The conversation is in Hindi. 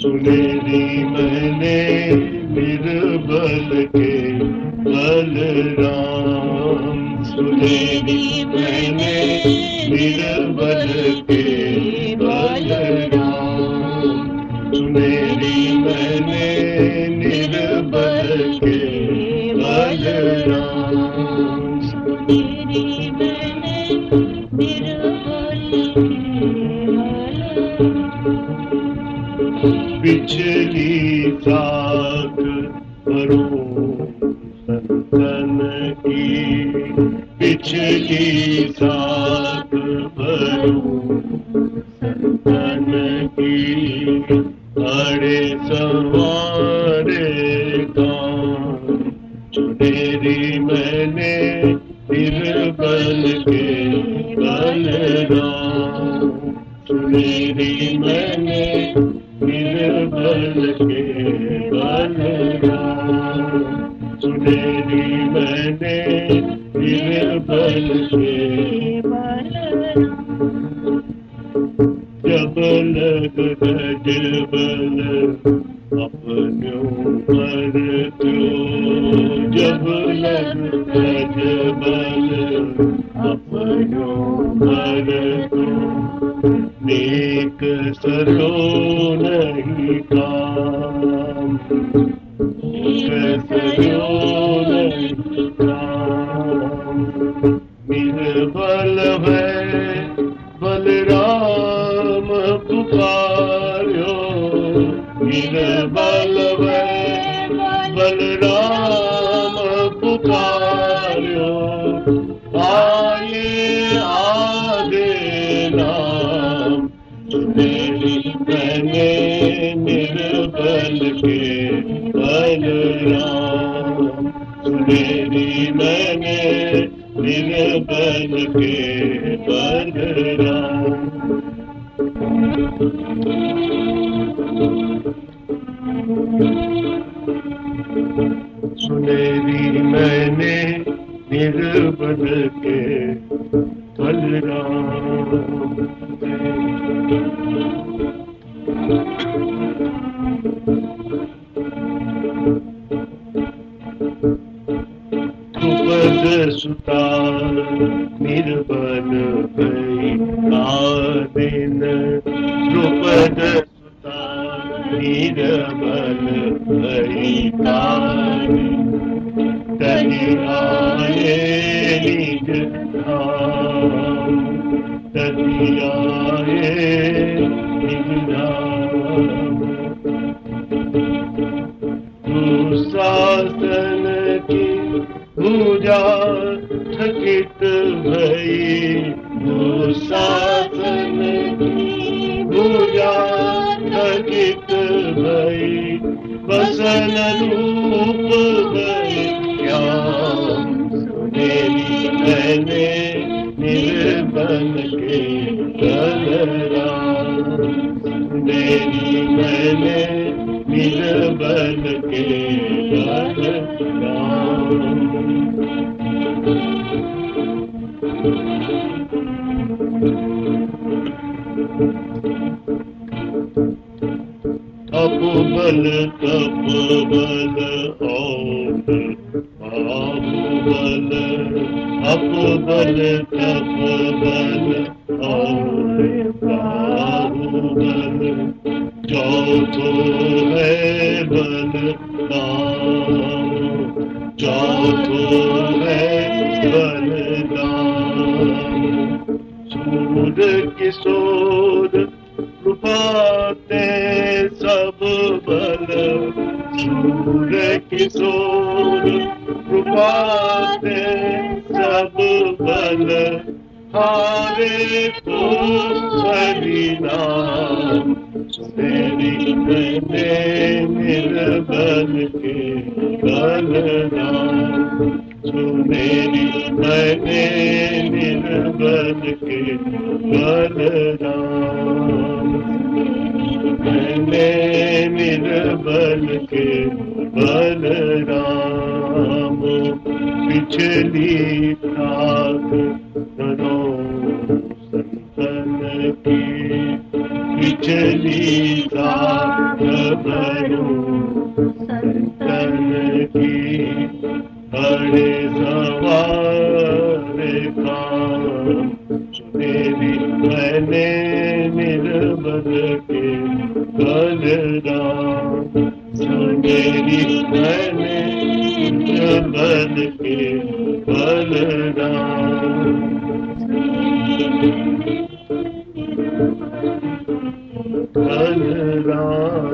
सुनेरी मैंने निर्बल के बलराम सुनेरी मैंने निर्बल के बलराम सुनेरी मैंने निर्बल के बलराम तेरी भरो संतन की पिछली साख भरो। संतन की अड़े सवारे चुनेरी मैंने निर्बल के बलराम सुनेरी मैंने निर्बल के बलराम सुनेरी मैंने निर्बल के जब लग गजबल अपनों पर तो। जब लग गजबल अपनों पर नेक सरो नहीं काम। नेक सरो नहीं काम? निर्बल है बलराम निर्बल है बलराम पुकार्यो के बलराम सुनेरी मैंने निर्बल के बलराम सुनेरी मैंने निर्बल के द्रुपद सुता निर्बल भई आदिन। द्रुपद सुता निर्बल भई तनि आए निज धाम तनि आए गीत भई बसन रूप गई। क्या सुनेली मैंने निर्बन के कलर कपबल और आपबल अपबल कपबल और बाहुबल चौथो बल नाम चौथो है बल नाम किशोर रूपाते परिणाम के मैंने निर्बल के मैंने निर्बल के बलराम। पिछली रात करो की बड़े सवार सुनेरी मैंने निर्बल के बलराम सुनेरी मैंने निर्बल के बलराम राम